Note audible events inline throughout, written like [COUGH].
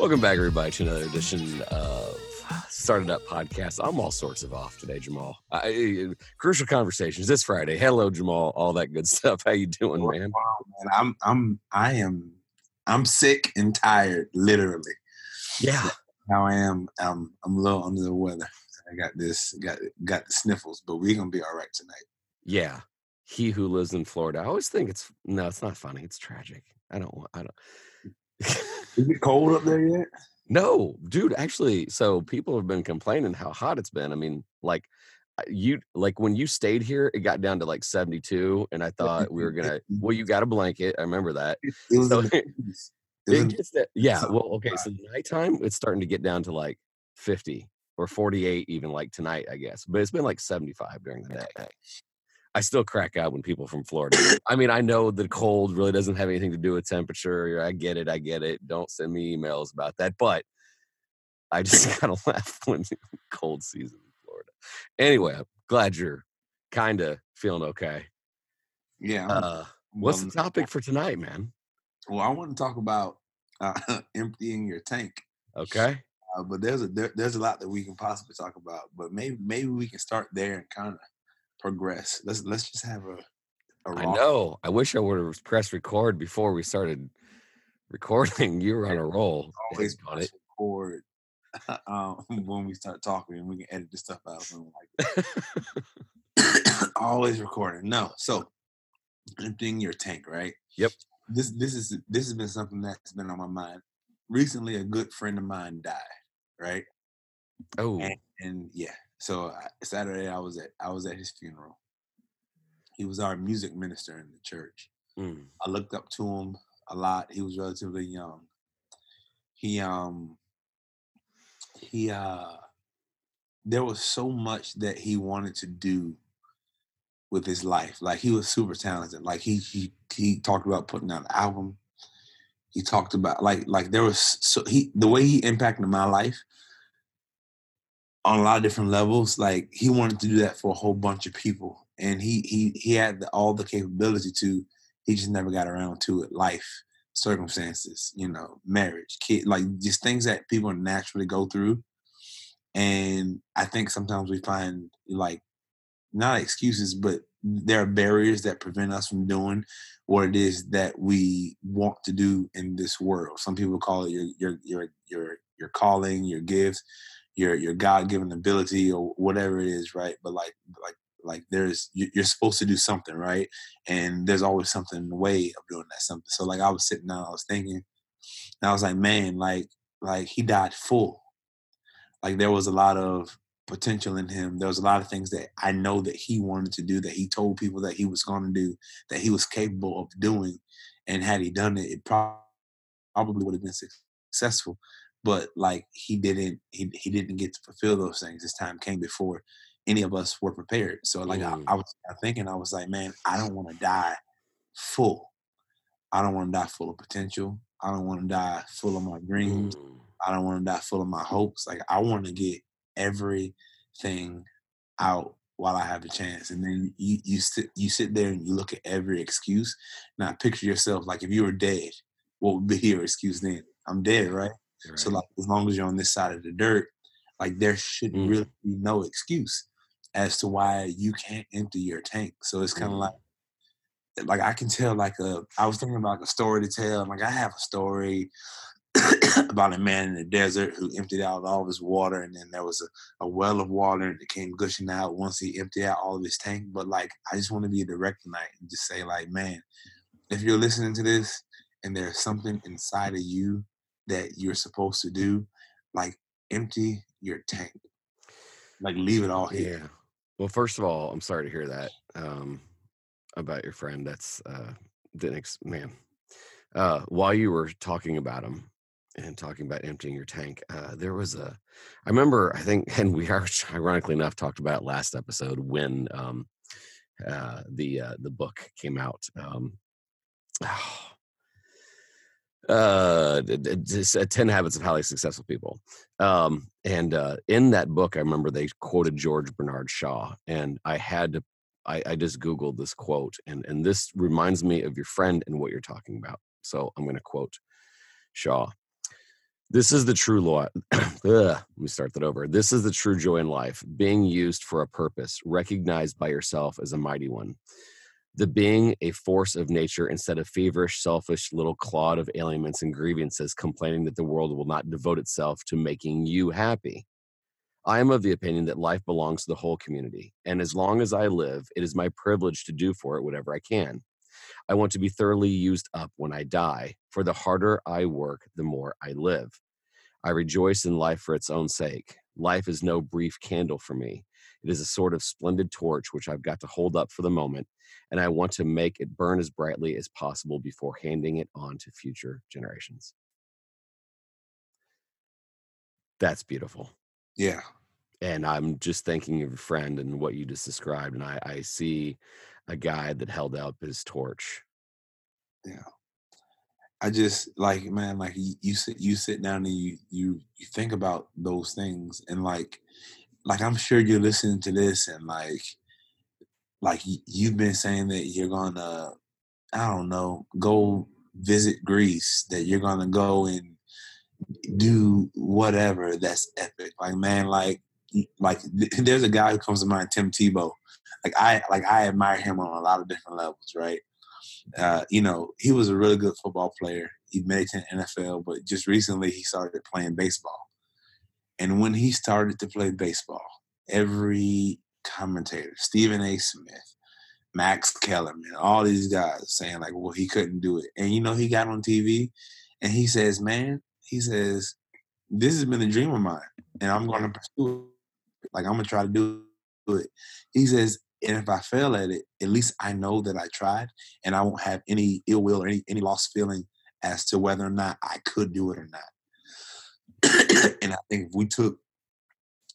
Welcome back, everybody, to another edition of StartEdUp Podcast. I'm all sorts of off today, Jamal. I, crucial conversations this Friday. Hello, Jamal. All that good stuff. How you doing, man? Wow, man. I'm I'm I am I'm sick and tired, literally. Yeah. How I am. I'm I'm a little under the weather. I got this got got the sniffles, but we're gonna be all right tonight. Yeah. He who lives in Florida. I always think it's no, it's not funny. It's tragic. I don't want. I don't. Is it cold up there yet? No, dude, actually, so people have been complaining how hot it's been. I mean, like you like when you stayed here, it got down to like 72, and I thought we were gonna well, you got a blanket. I remember that. It, was So [LAUGHS] it It gets that, yeah, well, okay, so the nighttime it's starting to get down to like 50 or 48, even like tonight, I guess. But it's been like 75 during the day. I still crack out when people from Florida. I mean, I know the cold really doesn't have anything to do with temperature. I get it. I get it. Don't send me emails about that. But I just [LAUGHS] kind of laugh when cold season in Florida. Anyway, I'm glad you're kind of feeling okay. yeah. Uh, what's the topic for tonight, man? Well, I want to talk about uh, [LAUGHS] emptying your tank, Okay. uh, but there's a there, there's a lot that we can possibly talk about. But maybe maybe we can start there and kind of progress. Let's let's just have a. a I know. I wish I would have pressed record before we started [LAUGHS] recording. You were on a roll. always on press it. record [LAUGHS] um, when we start talking, and we can edit this stuff out. like it. [LAUGHS] [COUGHS] always recording. No, so emptying your tank, right? Yep. This this is this has been something that's been on my mind recently. A good friend of mine died, right? oh, And, and yeah, so uh, Saturday I was at I was at his funeral. He was our music minister in the church. mm, I looked up to him a lot. He was relatively young. He um he uh there was so much that he wanted to do with his life. Like he was super talented. Like he he he talked about putting out an album. He talked about like like there was so he the way he impacted my life on a lot of different levels. Like he wanted to do that for a whole bunch of people, and he he he had the, all the capability to. He just never got around to it. Life circumstances, you know, marriage, kid, like just things that people naturally go through. And I think sometimes we find like not excuses, but there are barriers that prevent us from doing what it is that we want to do in this world. Some people call it your your your your your calling, your gift, your your God given ability, or whatever it is, right? But like like like there's you- you're supposed to do something, right? And there's always something in the way of doing that something. So like I was sitting down, I was thinking, and I was like, man, like like he died full. Like there was a lot of potential in him. There was a lot of things that I know that he wanted to do, that he told people that he was going to do, that he was capable of doing. And had he done it, it probably would have been successful. But like he didn't, he, he didn't get to fulfill those things. His time came before any of us were prepared. So like Mm. I, I was thinking, I was like, man, I don't want to die full. I don't want to die full of potential. I don't want to die full of my dreams. mm. I don't want to die full of my hopes. Like I want to get everything out while I have the chance. And then you you sit you sit there and you look at every excuse. Now picture yourself like if you were dead, what would be [LAUGHS] your excuse then? I'm dead, right? You're So like as long as you're on this side of the dirt, like there should Mm. really be no excuse as to why you can't empty your tank. So it's kind of Mm. like like I can tell like a I was thinking about like a story to tell. Like I have a story [COUGHS] about a man in the desert who emptied out all of his water and then there was a, a well of water that came gushing out once he emptied out all of his tank. But like I just want to be a direct tonight and just say like, man, if you're listening to this and there's something inside of you that you're supposed to do, like empty your tank. Like leave it all here. Yeah. Well, first of all, I'm sorry to hear that um, about your friend. That's uh, didn't ex- man. Uh, while you were talking about him and talking about emptying your tank, uh, there was a. I remember. I think, [LAUGHS] and we are ironically enough talked about last episode when um, uh, the uh, the book came out. Um, just, [SIGHS] uh, 10 habits of highly successful people um and uh in that book i remember they quoted george bernard shaw and i had to i i just googled this quote and and this reminds me of your friend and what you're talking about so i'm going to quote shaw This is the true law. [CLEARS THROAT] let me start that over. This is the true joy in life, being used for a purpose, recognized by yourself as a mighty one. The being a force of nature instead of feverish, selfish little clod of ailments and grievances, complaining that the world will not devote itself to making you happy. I am of the opinion that life belongs to the whole community, and as long as I live, it is my privilege to do for it whatever I can. I want to be thoroughly used up when I die, for the harder I work, the more I live. I rejoice in life for its own sake. Life is no brief candle for me. It is a sort of splendid torch which I've got to hold up for the moment, and I want to make it burn as brightly as possible before handing it on to future generations. That's beautiful. Yeah. And I'm just thinking of a friend and what you just described, and I, I see a guy that held up his torch. Yeah. I just like man, like you, you sit you sit down and you you you think about those things and like like I'm sure you're listening to this and like like you've been saying that you're gonna I don't know go visit Greece that you're gonna go and do whatever that's epic like man like like [LAUGHS] there's a guy who comes to mind Tim Tebow like I like I admire him on a lot of different levels right uh, you know, he was a really good football player. He made it to the NFL, but just recently he started playing baseball. And when he started to play baseball, every commentator, Stephen A. Smith, Max Kellerman, all these guys saying like, well, he couldn't do it. And you know, he got on TV and he says, man, he says, this has been a dream of mine and I'm going to pursue it. Like, I'm going to try to do it. He says, and if I fail at it, at least I know that I tried and I won't have any ill will or any, any lost feeling as to whether or not I could do it or not. [COUGHS] and I think if we took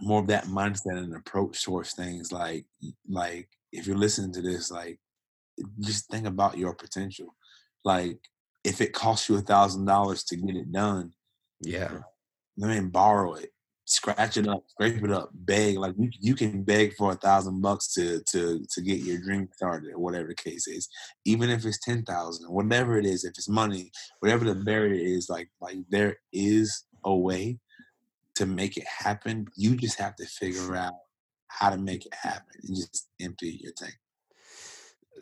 more of that mindset and approach towards things like like if you're listening to this, like just think about your potential. Like if it costs you a thousand dollars to get it done, yeah, I mean borrow it scratch it up, scrape it up, beg. Like you, you can beg for a thousand bucks to to to get your dream started, or whatever the case is. Even if it's ten thousand, whatever it is, if it's money, whatever the barrier is, like like there is a way to make it happen. You just have to figure out how to make it happen and just empty your tank.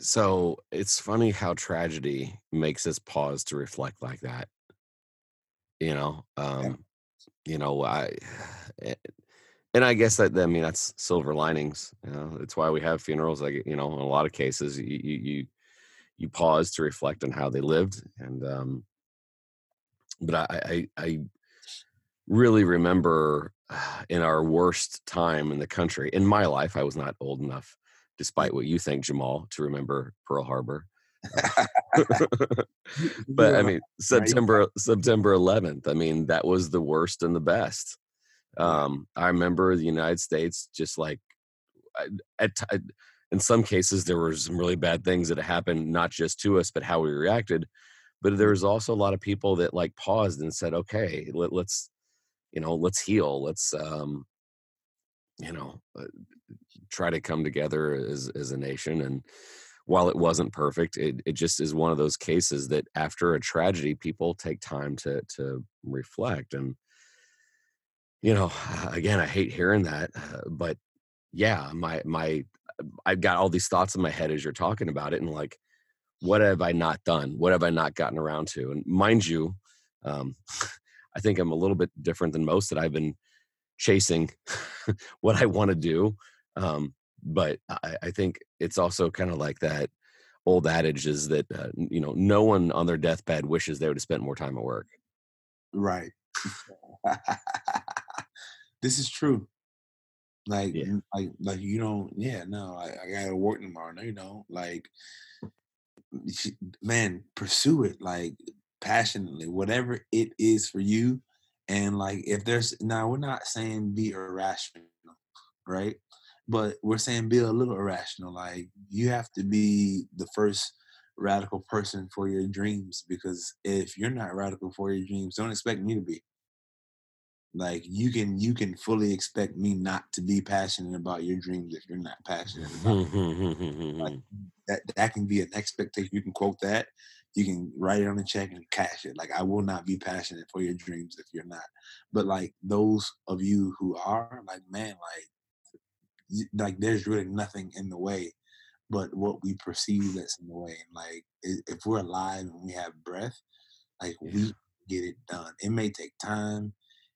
So it's funny how tragedy makes us pause to reflect like that. You know, um, yeah you know, I eh, and I guess that I mean that's silver linings. You know, it's why we have funerals. Like you know, in a lot of cases, you you you pause to reflect on how they lived, and um, but I I, I really remember in our worst time in the country in my life. I was not old enough, despite what you think, Jamal, to remember Pearl Harbor. [LAUGHS] but I mean, September September 11th. I mean, that was the worst and the best. Um, I remember the United States just like at, at in some cases there were some really bad things that happened, not just to us, but how we reacted. But there was also a lot of people that like paused and said, "Okay, let, let's you know, let's heal. Let's um, you know, uh, try to come together as as a nation and." while it wasn't perfect, it, it just is one of those cases that after a tragedy, people take time to to reflect. And you know, [SIGHS] again, I hate hearing that, uh, but yeah, my my I've got all these thoughts in my head as you're talking about it, and like, what have I not done? What have I not gotten around to? And mind you, um, [LAUGHS] I think I'm a little bit different than most that I've been chasing [LAUGHS] what I want to do. Um, but I, I think it's also kind of like that old adage is that uh, you know no one on their deathbed wishes they would have spent more time at work. Right. [LAUGHS] this is true. Like, yeah. like, like you don't. Yeah, no, I, I gotta work tomorrow. No, you don't. Like, man, pursue it like passionately, whatever it is for you. And like, if there's now, we're not saying be irrational, right? but we're saying be a little irrational. Like you have to be the first radical person for your dreams because if you're not radical for your dreams, don't expect me to be. Like you can you can fully expect me not to be passionate about your dreams if you're not passionate about like, [LAUGHS] that that can be an expectation. You can quote that. You can write it on a check and cash it. Like I will not be passionate for your dreams if you're not. But like those of you who are, like man, like like there's really nothing in the way but what we perceive that's in the way. And like if we're alive and we have breath, like we get it done. It may take time,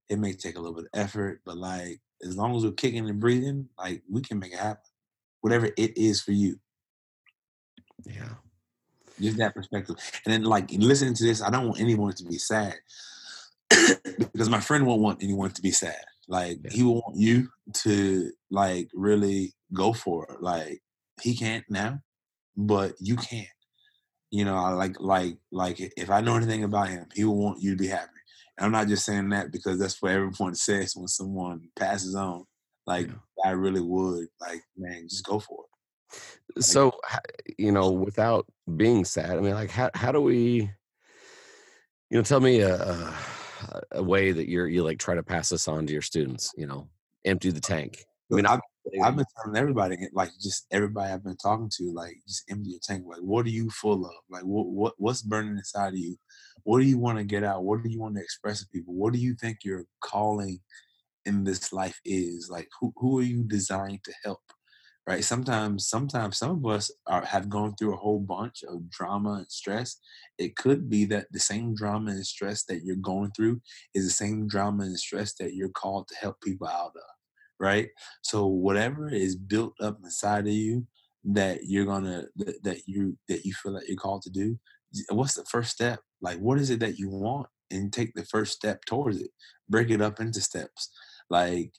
it may take a little bit of effort, but like as long as we're kicking and breathing, like we can make it happen. Whatever it is for you. Yeah. Just that perspective. And then like listening to this, I don't want anyone to be sad. [COUGHS] because my friend won't want anyone to be sad. Like yeah. he will want you to like really go for it. Like he can't now, but you can. You know, I like like like if I know anything about him, he will want you to be happy. And I'm not just saying that because that's what everyone [LAUGHS] says when someone passes on. Like yeah. I really would. Like man, just go for it. So you know, without being sad, I mean, like how how do we? You know, tell me a, a, a way that you're you like try to pass this on to your students. You know, empty the tank. I mean, I've, I've been telling everybody, eh, like just everybody I've been talking to, like just empty your tank. Like, what are you full of? Like, what what what's burning inside of you? What do you want to get out? What do you want to express to people? What do you think your calling in this life is? Like, who who are you designed to help? Right. Sometimes, sometimes some of us are, have gone through a whole bunch of drama and stress. It could be that the same drama and stress that you're going through is the same drama and stress that you're called to help people out of right? So whatever is built up inside of you that you're gonna that, that you that you feel like you're called to do, what's the first step? Like what is it that you want? And take the first step towards it. Break it up into steps. Like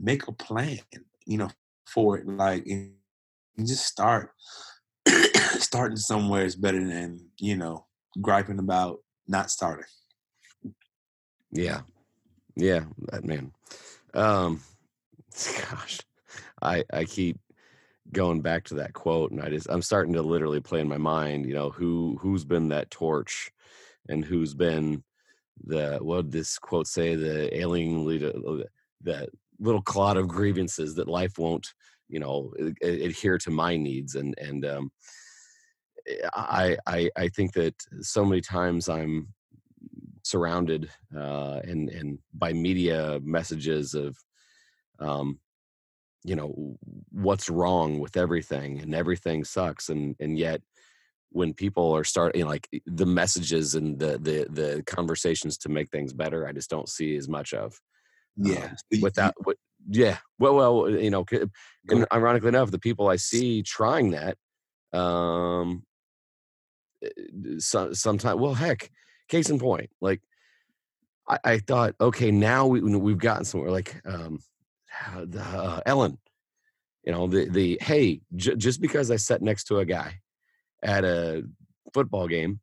make a plan, you know, for it. Like and just start. [COUGHS] Starting somewhere is better than, you know, griping about not starting. Yeah. Yeah, that man. Um, [LAUGHS] gosh, I I keep going back to that quote, and I just I'm starting to literally play in my mind. You know, who who's been that torch, and who's been the what did this quote say? The alien leader, uh, the little clot of grievances that life won't, you know, adhere to my needs, and and um, eh, I I I think that so many times I'm surrounded uh, and and by media messages of um, you know what's wrong with everything and everything sucks and and yet when people are starting you know, like the messages and the the the conversations to make things better i just don't see as much of yeah um, without what yeah well well you know and ironically enough the people i see trying that um eh, so, sometimes well heck case in point, like I, I thought, okay, now we we've gotten somewhere. Like um, the, uh, Ellen, you know, the the hey, j- just because I sat next to a guy at a football game,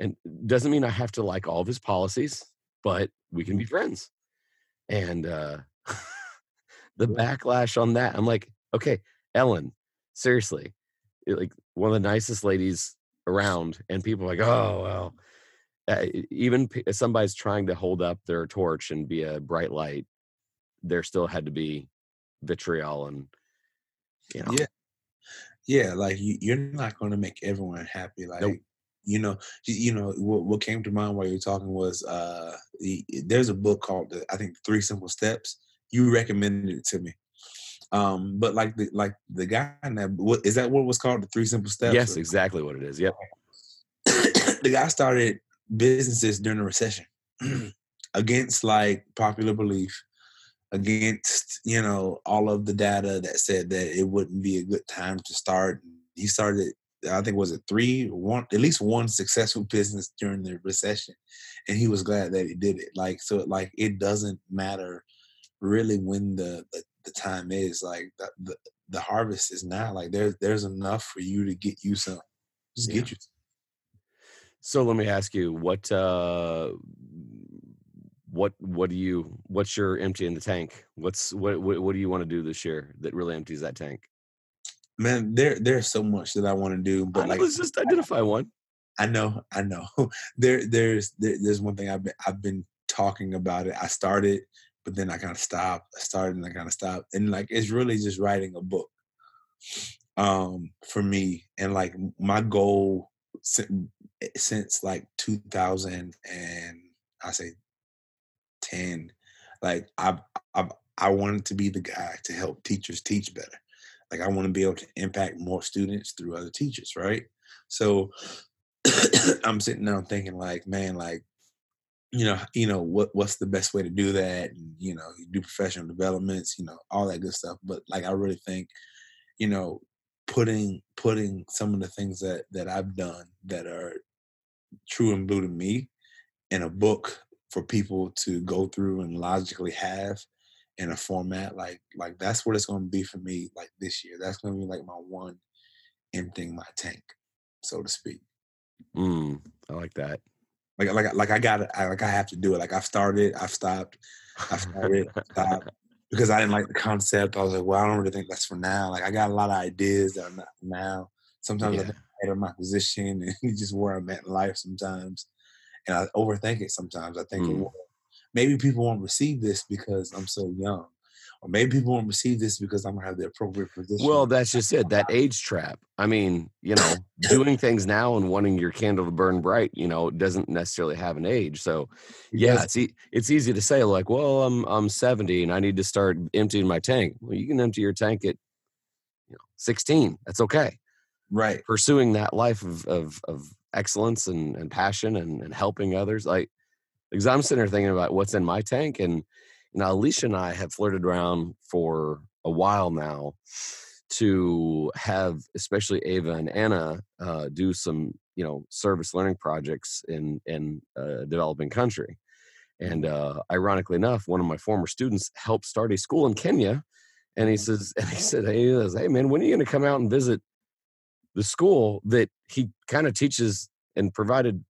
and doesn't mean I have to like all of his policies, but we can be mm-hmm. friends. And uh, [LAUGHS] the backlash on that, I'm like, okay, Ellen, seriously, like one of the nicest ladies around, and people are like, oh well, uh, even if somebody's trying to hold up their torch and be a bright light, there still had to be vitriol and you know. Yeah, yeah. Like you, are not going to make everyone happy. Like nope. You know, you know what, what came to mind while you were talking was uh, the, there's a book called the, I think Three Simple Steps. You recommended it to me. Um, but like the like the guy in that what is that what was called the three simple steps? Yes, or? exactly what it is. Yep. [COUGHS] the guy started businesses during the recession [CLEARS THROAT] against like popular belief against you know all of the data that said that it wouldn't be a good time to start he started i think was it three one at least one successful [LAUGHS] business during the recession and he was glad that he did it like so like it doesn't matter really when the the, the time is like the, the, the harvest is now like there's there's enough for you to get you some just yeah. get you some. So let me ask you, what uh what what do you what's your empty in the tank? What's what what, what do you want to do this year that really empties that tank? Man, there there's so much that I want to do, but like let's just identify one. I know, I know. [LAUGHS] There there's there, there's one thing I've been I've been talking about it. I started, but then I kind of stopped. I started and I kind of stopped. And like it's really just writing a book um for me and like my goal since, since like 2000 and I say 10, like I've I've I wanted to be the guy to help teachers teach better. Like I want to be able to impact more students through other teachers, right? So [COUGHS] I'm sitting down thinking like, man, like you know, you know what what's the best way to do that? And, you know, you do professional developments, you know, all that good stuff. But like, I really think, you know, putting putting some of the things that that I've done that are true and blue to me in a book for people to go through and logically have in a format like like that's what it's going to be for me like this year that's going to be like my one emptying my tank so to speak mm, i like that like like like I got it. Like I have to do it. Like I've started. I've stopped. I've started. stopped because I didn't like the concept. I was like, well, I don't really think that's for now. Like I got a lot of ideas that are not now. Sometimes yeah. I think of my position [LAUGHS] and just where I'm at in life. Sometimes, and I overthink it. Sometimes I think, mm. well, maybe people won't receive this because I'm so young or maybe people won't receive this because I'm gonna have the appropriate position. Well, that's just it. That age trap. I mean, you know, doing things now and wanting your candle to burn bright, you know, doesn't necessarily have an age. So, yeah, it's e- it's easy to say like, well, I'm I'm 70 and I need to start emptying my tank. Well, you can empty your tank at you know 16. That's okay. Right. Pursuing that life of of, of excellence and, and passion and, and helping others, like because I'm sitting there thinking about what's in my tank and now, Alicia and I have flirted around for a while now to have, especially Ava and Anna, uh, do some, you know, service learning projects in in a developing country. And uh, ironically enough, one of my former students helped start a school in Kenya, and he says, [LAUGHS] and he said, hey, he says, hey man, when are you going to come out and visit the school that he kind of teaches and provided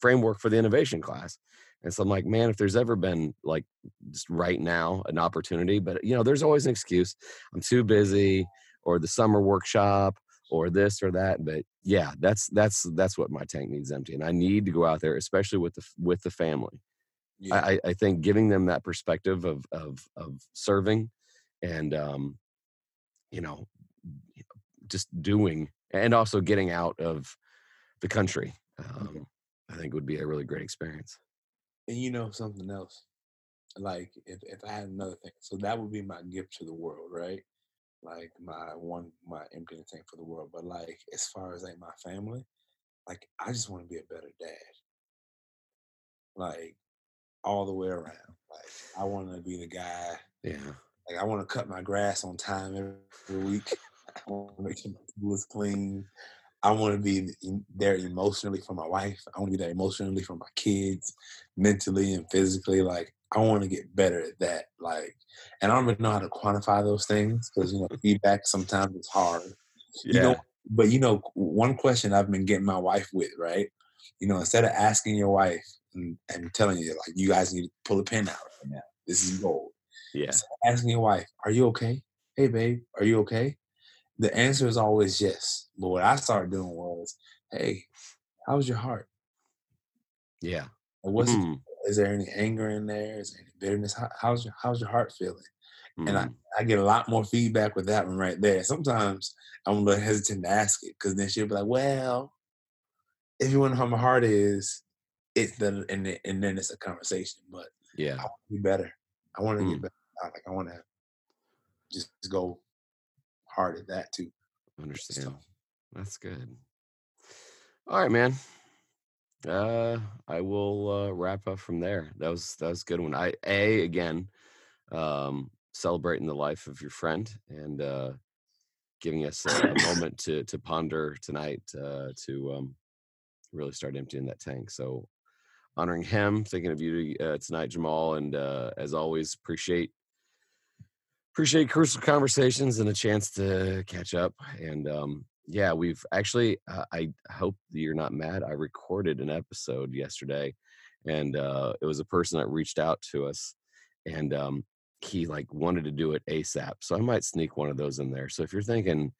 framework for the innovation class? And so I'm like, man, if there's ever been like just right now an opportunity, but you know, there's always an excuse. I'm too busy or the summer workshop or this or that. But yeah, that's that's that's what my tank needs empty. And I need to go out there, especially with the with the family. Yeah. I, I think giving them that perspective of of of serving and um, you know, just doing and also getting out of the country. Um, I think would be a really great experience. And you know something else, like if if I had another thing, so that would be my gift to the world, right? Like my one my empty tank for the world. But like as far as like my family, like I just want to be a better dad. Like all the way around. Like I want to be the guy. Yeah. Like I want to cut my grass on time every week. [LAUGHS] I want to make sure my pool is clean. I want to be there emotionally for my wife. I want to be there emotionally for my kids, mentally and physically. Like I want to get better at that. Like, and I don't even know how to quantify those things because you know [LAUGHS] feedback sometimes is hard. Yeah. You know, but you know, one question I've been getting my wife with, right? You know, instead of asking your wife and, and telling you like you guys need to pull a pin out right now. This is gold. Yeah. asking your wife, "Are you okay? Hey, babe, are you okay?" The answer is always yes. But what I started doing was, hey, how's your heart? Yeah. what's mm. is there any anger in there? Is there any bitterness? How, how's your how's your heart feeling? Mm. And I, mm. I get a lot more feedback with that one right there. Sometimes I'm a little hesitant to ask it because then she'll be like, well, if you wonder how my heart is, it's the and then, and then it's a conversation. But yeah, I want to be better. I want to mm. get better. Like I want to just go hard of that too. Understand. So. That's good. All right, man. Uh, I will uh, wrap up from there. That was that was good one. I a again, um, celebrating the life of your friend and uh, giving us a, a [COUGHS] moment to to ponder tonight uh, to um, really start emptying that tank. So honoring him, thinking of you uh, tonight, Jamal, and uh, as always, appreciate appreciate crucial conversations and a chance to catch up. And um, yeah, we've actually, uh, I hope you're not mad. I recorded an episode yesterday and uh, it was a person that reached out to us and um, he like wanted to do it ASAP. So I might sneak one of those in there. So if you're thinking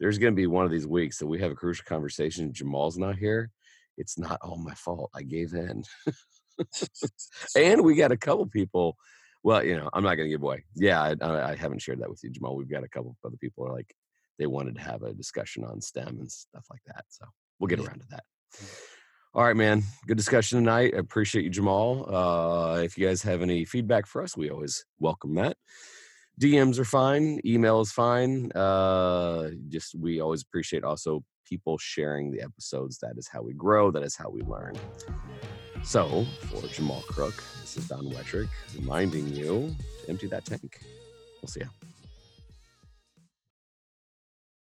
there's going to be one of these weeks that we have a crucial conversation, Jamal's not here, it's not all my fault. I gave in. [LAUGHS] [LAUGHS] and we got a couple people well, you know, I'm not going to give away. Yeah, I, I, haven't shared that with you, Jamal. We've got a couple of other people are like they wanted to have a discussion on STEM and stuff like that. So we'll get around to that. All right, man. Good discussion tonight. I appreciate you, Jamal. Uh, if you guys have any feedback for us, we always welcome that. DMs are fine. Email is fine. Uh, just we always appreciate also people sharing the episodes. That is how we grow. That is how we learn. So for Jamal Crook, this is Don Wettrick reminding you to empty that tank. We'll see you.